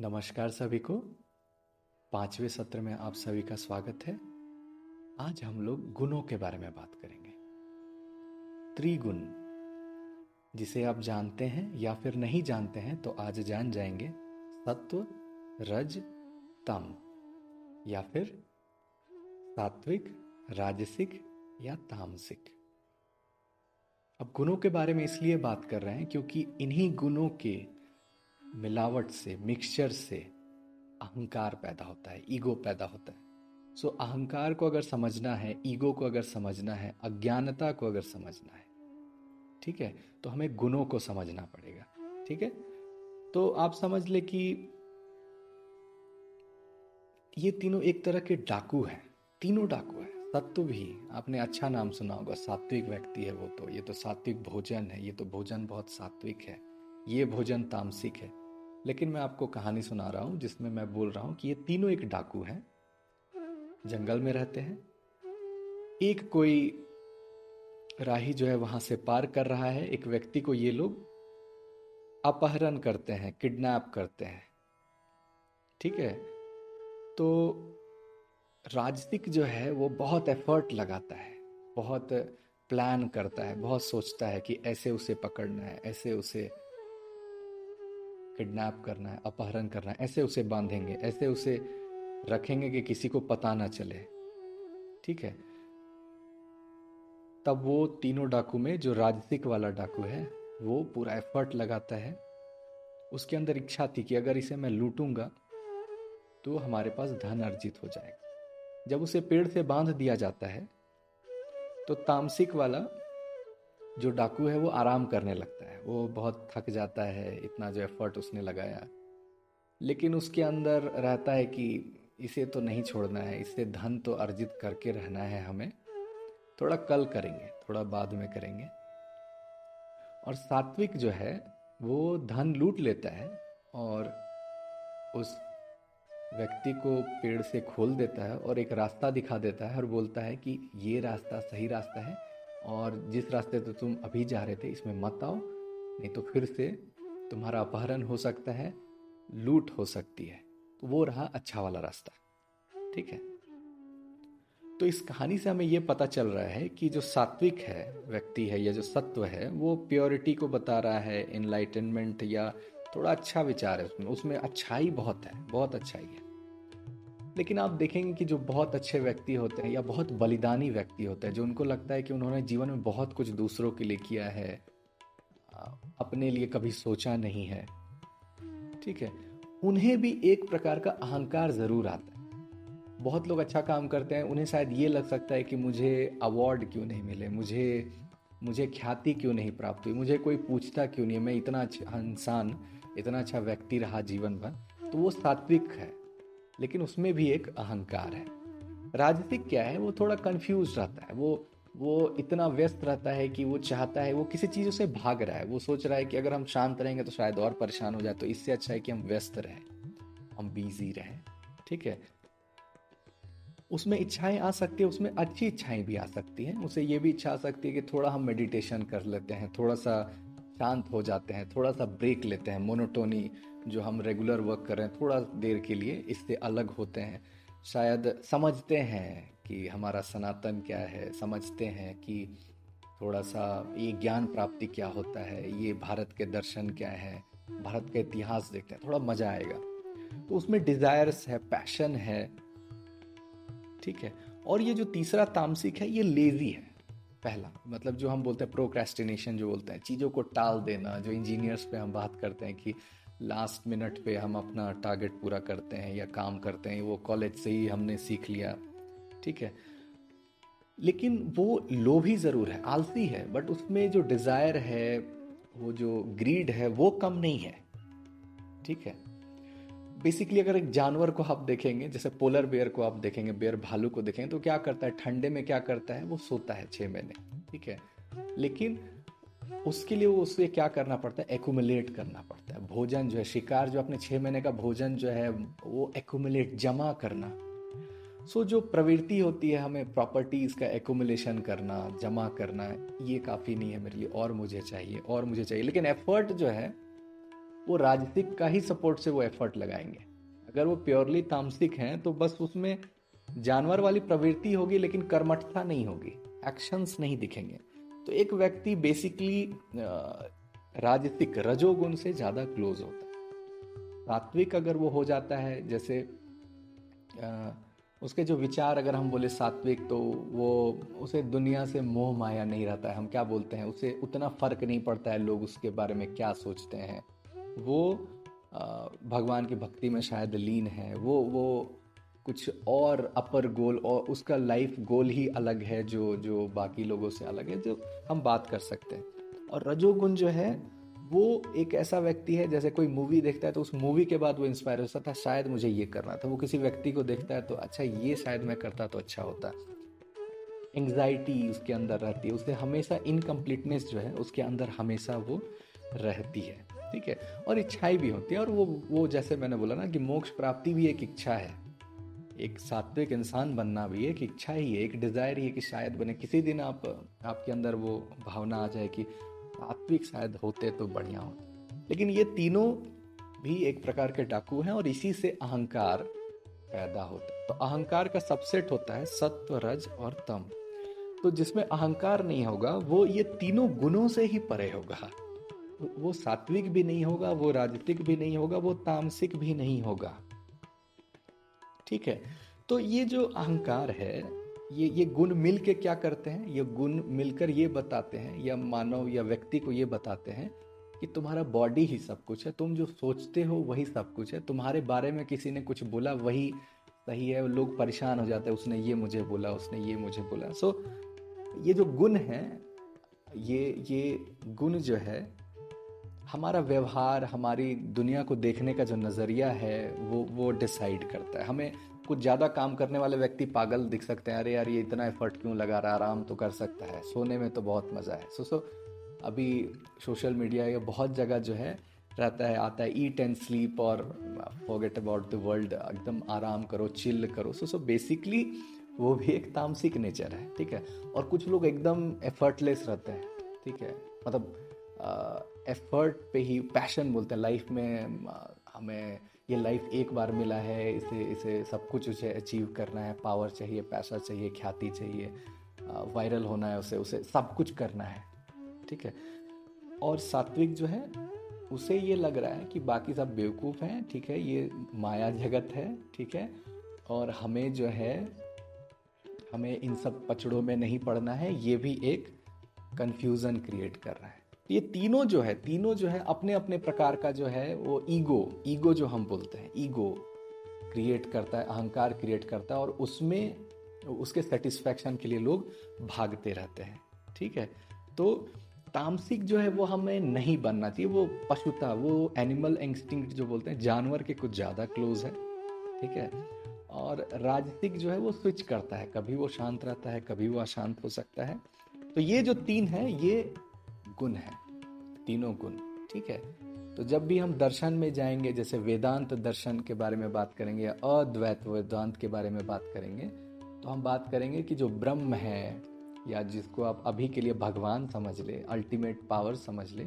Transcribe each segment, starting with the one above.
नमस्कार सभी को। पाँचवें सत्र में आप सभी का स्वागत है। आज हम लोग गुणों के बारे में बात करेंगे। त्रिगुण, जिसे आप जानते हैं या फिर नहीं जानते हैं तो आज जान जाएँगे। सत्व, रज, तम, या फिर सात्विक, राजसिक या तामसिक। अब गुणों के बारे में इसलिए बात कर रहे हैं क्योंकि इन्हीं गुणों के मिलावट से मिक्सचर से अहंकार पैदा होता है ईगो पैदा होता है। सो so, अहंकार को अगर समझना है ईगो को अगर समझना है अज्ञानता को अगर समझना है ठीक है तो हमें गुणों को समझना पड़ेगा ठीक है? तो आप समझ ले कि ये तीनों एक तरह के डाकू हैं तीनों डाकू हैं। तत्व भी आपने अच्छा नाम सुना होगा सात्विक व्यक्ति है वो तो ये तो सात्विक भोजन है ये तो भोजन बहुत सात्विक है ये भोजन तामसिक है। लेकिन मैं आपको कहानी सुना रहा हूँ, जिसमें मैं बोल रहा हूँ कि ये तीनों एक डाकू हैं। जंगल में रहते हैं। एक कोई राही जो है वहाँ से पार कर रहा है। एक व्यक्ति को ये लोग अपहरण करते हैं, किडनैप करते हैं। ठीक है? तो राजसिक जो है, वो बहुत एफर्ट लगाता है, बहुत प्लान करता है, बहुत सोचता है कि ऐसे उसे पकड़ना है, ऐसे उसे किडनैप करना है, अपहरण करना है, ऐसे उसे बांधेंगे, ऐसे उसे रखेंगे कि किसी को पता ना चले। ठीक है? तब वो तीनों डाकू में, जो राजसिक वाला डाकू है, वो पूरा एफर्ट लगाता है। उसके अंदर इच्छा थी कि अगर इसे मैं लूटूँगा तो हमारे पास धन अर्जित हो जाएगा। जब उसे पेड़ से बाँध दिया जाता है तो तामसिक वाला जो डाकू है वो आराम करने लगता है। वो बहुत थक जाता है, इतना जो एफर्ट उसने लगाया। लेकिन उसके अंदर रहता है कि इसे तो नहीं छोड़ना है इससे धन तो अर्जित करके रहना है हमें। थोड़ा कल करेंगे, थोड़ा बाद में करेंगे। और सात्विक जो है, वो धन लूट लेता है और उस व्यक्ति को पेड़ से खोल देता है और एक रास्ता दिखा देता है और बोलता है कि ये रास्ता सही रास्ता है और जिस रास्ते से तुम अभी जा रहे थे, इसमें मत आओ, नहीं तो फिर से तुम्हारा अपहरण हो सकता है, लूट हो सकती है। तो वो रहा अच्छा वाला रास्ता। ठीक है? तो इस कहानी से हमें यह पता चल रहा है कि जो सात्विक है, व्यक्ति है या जो सत्व है, वो प्योरिटी को बता रहा है इनलाइटनमेंट या थोड़ा अच्छा विचार है उसमें। उसमें अच्छाई बहुत है, बहुत अच्छाई है। लेकिन आप देखेंगे कि जो बहुत अच्छे व्यक्ति होते हैं या बहुत बलिदानी व्यक्ति होते हैं, जो उनको लगता है कि उन्होंने जीवन में बहुत कुछ दूसरों के लिए किया है, अपने लिए कभी सोचा नहीं है, ठीक है? उन्हें भी एक प्रकार का अहंकार ज़रूर आता है। बहुत लोग अच्छा काम करते हैं, उन्हें शायद ये लग सकता है कि मुझे अवार्ड क्यों नहीं मिले, मुझे मुझे ख्याति क्यों नहीं प्राप्त हुई, मुझे कोई पूछता क्यों नहीं मैं इतना अच्छा इंसान, इतना अच्छा व्यक्ति रहा जीवन भर तो वो सात्विक है। लेकिन उसमें भी एक अहंकार है। राजनीतिक क्या है? वो थोड़ा कंफ्यूज रहता है। वो वो इतना व्यस्त रहता है कि वो चाहता है, वो किसी चीज़ों से भाग रहा है। वो सोच रहा है कि अगर हम शांत रहेंगे तो शायद और परेशान हो जाए। तो इससे अच्छा है कि हम व्यस्त रहें। हम बिज़ी रहें। ठीक है? उसमें इच्छाएँ आ सकती है, उसमें अच्छी इच्छाएँ भी आ सकती हैं। उसे ये भी इच्छा आ सकती है कि थोड़ा हम मेडिटेशन कर लेते हैं, थोड़ा सा शांत हो जाते हैं, थोड़ा सा ब्रेक लेते हैं मोनोटोनी जो हम रेगुलर वर्क कर रहे हैं, थोड़ा देर के लिए इससे अलग होते हैं। शायद समझते हैं कि हमारा सनातन क्या है, समझते हैं कि थोड़ा सा ये ज्ञान प्राप्ति क्या होता है, ये भारत के दर्शन क्या है, भारत का इतिहास देखते हैं, थोड़ा मज़ा आएगा। तो उसमें डिजायर्स है पैशन है, ठीक है? और ये जो तीसरा तामसिक है, ये लेजी है। पहला मतलब जो हम बोलते हैं प्रोक्रेस्टिनेशन जो बोलते हैं, चीज़ों को टाल देना, जो इंजीनियर्स पे हम बात करते हैं कि लास्ट मिनट पे हम अपना टारगेट पूरा करते हैं या काम करते हैं, वो कॉलेज से ही हमने सीख लिया, ठीक है? लेकिन वो लोभी ज़रूर है, आलसी है बट उसमें जो डिज़ायर है, वो जो ग्रीड है, वो कम नहीं है, ठीक है? बेसिकली अगर एक जानवर को आप देखेंगे जैसे पोलर बेयर को आप देखेंगे बेयर भालू को देखेंगे तो क्या करता है? ठंडे में क्या करता है? वो सोता है छः महीने ठीक है? लेकिन उसके लिए वो उसे क्या करना पड़ता है? एकुमुलेट करना पड़ता है। भोजन जो है शिकार जो अपने छः महीने का भोजन जो है वो एकुमुलेट जमा करना। सो so, जो प्रवृत्ति होती है हमें प्रॉपर्टीज़ का एकुमुलेशन करना जमा करना ये काफ़ी नहीं है मेरे लिए और मुझे चाहिए और मुझे चाहिए। लेकिन एफर्ट जो है वो राजसिक का ही सपोर्ट से वो एफर्ट लगाएँगे। अगर वो प्योरली तामसिक हैं तो बस उसमें जानवर वाली प्रवृत्ति होगी लेकिन कर्मठता नहीं होगी। एक्शंस नहीं दिखेंगे। तो एक व्यक्ति बेसिकली राजसिक रजोगुण से ज़्यादा क्लोज होता है। सात्विक अगर वो हो जाता है जैसे आ, उसके जो विचार अगर हम बोले सात्विक तो वो उसे दुनिया से मोह माया नहीं रहता है। हम क्या बोलते हैं? उसे उतना फ़र्क नहीं पड़ता है लोग उसके बारे में क्या सोचते हैं। वो भगवान की भक्ति में शायद लीन है। वो वो कुछ और अपर गोल और उसका लाइफ गोल ही अलग है जो जो बाकी लोगों से अलग है, जो हम बात कर सकते हैं। और रजोगुण जो है, वो एक ऐसा व्यक्ति है, जैसे कोई मूवी देखता है तो उस मूवी के बाद वो इंस्पायर होता था, शायद मुझे ये करना था। वो किसी व्यक्ति को देखता है तो अच्छा ये शायद मैं करता तो अच्छा होता। एंग्जाइटी उसके अंदर रहती है उसे हमेशा इनकम्प्लीटनेस जो है, उसके अंदर हमेशा वो रहती है, ठीक है? और इच्छाएँ भी होती है। और वो वो जैसे मैंने बोला ना कि मोक्ष प्राप्ति भी एक इच्छा है। एक सात्विक इंसान बनना भी एक इच्छा ही है, एक डिज़ायर ही है कि शायद बने। किसी दिन आप, आपके अंदर वो भावना आ जाए कि सात्विक शायद होते तो बढ़िया हो लेकिन ये तीनों भी एक प्रकार के डाकू हैं और इसी से अहंकार पैदा होता है। तो अहंकार का सबसेट होता है सत्व, रज और तम। तो जिसमें अहंकार नहीं होगा, वो ये तीनों गुणों से ही परे होगा। वो सात्विक भी नहीं होगा, वो राजतिक भी नहीं होगा, वो तामसिक भी नहीं होगा। ठीक है? तो ये जो अहंकार है, ये ये गुण मिल के क्या करते हैं? ये गुण मिलकर ये बताते हैं, या मानव या व्यक्ति को ये बताते हैं कि तुम्हारा बॉडी ही सब कुछ है, तुम जो सोचते हो वही सब कुछ है, तुम्हारे बारे में किसी ने कुछ बोला वही सही है, लोग परेशान हो जाते हैं, उसने ये मुझे बोला, उसने ये मुझे बोला। सो ये जो गुण है, ये ये गुण जो है हमारा व्यवहार, हमारी दुनिया को देखने का जो नज़रिया है, वो वो डिसाइड करता है। हमें कुछ ज़्यादा काम करने वाले व्यक्ति पागल दिख सकते हैं। अरे यार, ये इतना एफर्ट क्यों लगा रहा आराम तो कर सकता है। सोने में तो बहुत मज़ा है। सो सो अभी सोशल मीडिया या बहुत जगह जो है, रहता है, आता है। ईट एंड स्लीप और फॉरगेट अबाउट द वर्ल्ड एकदम आराम करो चिल करो। सो सो बेसिकली वो भी एक तामसिक नेचर है, ठीक है? और कुछ लोग एकदम एफर्टलेस रहते हैं, ठीक है? मतलब एफर्ट पे ही पैशन बोलते हैं। लाइफ में हमें ये लाइफ एक बार मिला है, इसे इसे सब कुछ उसे अचीव करना है। पावर चाहिए, पैसा चाहिए, ख्याति चाहिए वायरल होना है, उसे उसे सब कुछ करना है। ठीक है? और सात्विक जो है, उसे ये लग रहा है कि बाकी सब बेवकूफ़ हैं, ठीक है? ये माया जगत है, ठीक है? और हमें जो है, हमें इन सब पचड़ों में नहीं पड़ना है, ये भी एक कन्फ्यूज़न क्रिएट कर रहा है। ये तीनों जो है, तीनों जो है अपने अपने प्रकार का जो है वो ईगो ईगो जो हम बोलते हैं, ईगो क्रिएट करता है, अहंकार क्रिएट करता है और उसमें, उसके सेटिस्फैक्शन के लिए लोग भागते रहते हैं, ठीक है? तो तामसिक जो है वो हमें नहीं बनना चाहिए, वो पशुता, वो एनिमल इंस्टिंक्ट जो बोलते हैं, जानवर के कुछ ज़्यादा क्लोज है, ठीक है? और राजसिक जो है वो स्विच करता है, कभी वो शांत रहता है, कभी वो अशांत हो सकता है। तो ये जो तीन है, ये गुण है, तीनों गुण, ठीक है? तो जब भी हम दर्शन में जाएँगे, जैसे वेदांत दर्शन के बारे में बात करेंगे अद्वैत वेदांत के बारे में बात करेंगे तो हम बात करेंगे कि जो ब्रह्म है, या जिसको आप अभी के लिए भगवान समझ ले अल्टीमेट पावर समझ ले,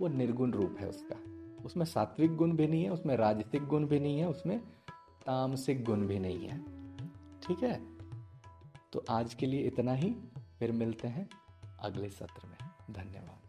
वो निर्गुण रूप है उसका। उसमें सात्विक गुण भी नहीं है, उसमें राजसिक गुण भी नहीं है, उसमें तामसिक गुण भी नहीं है। ठीक है? तो आज के लिए इतना ही, फिर मिलते हैं अगले सत्र में। धन्यवाद।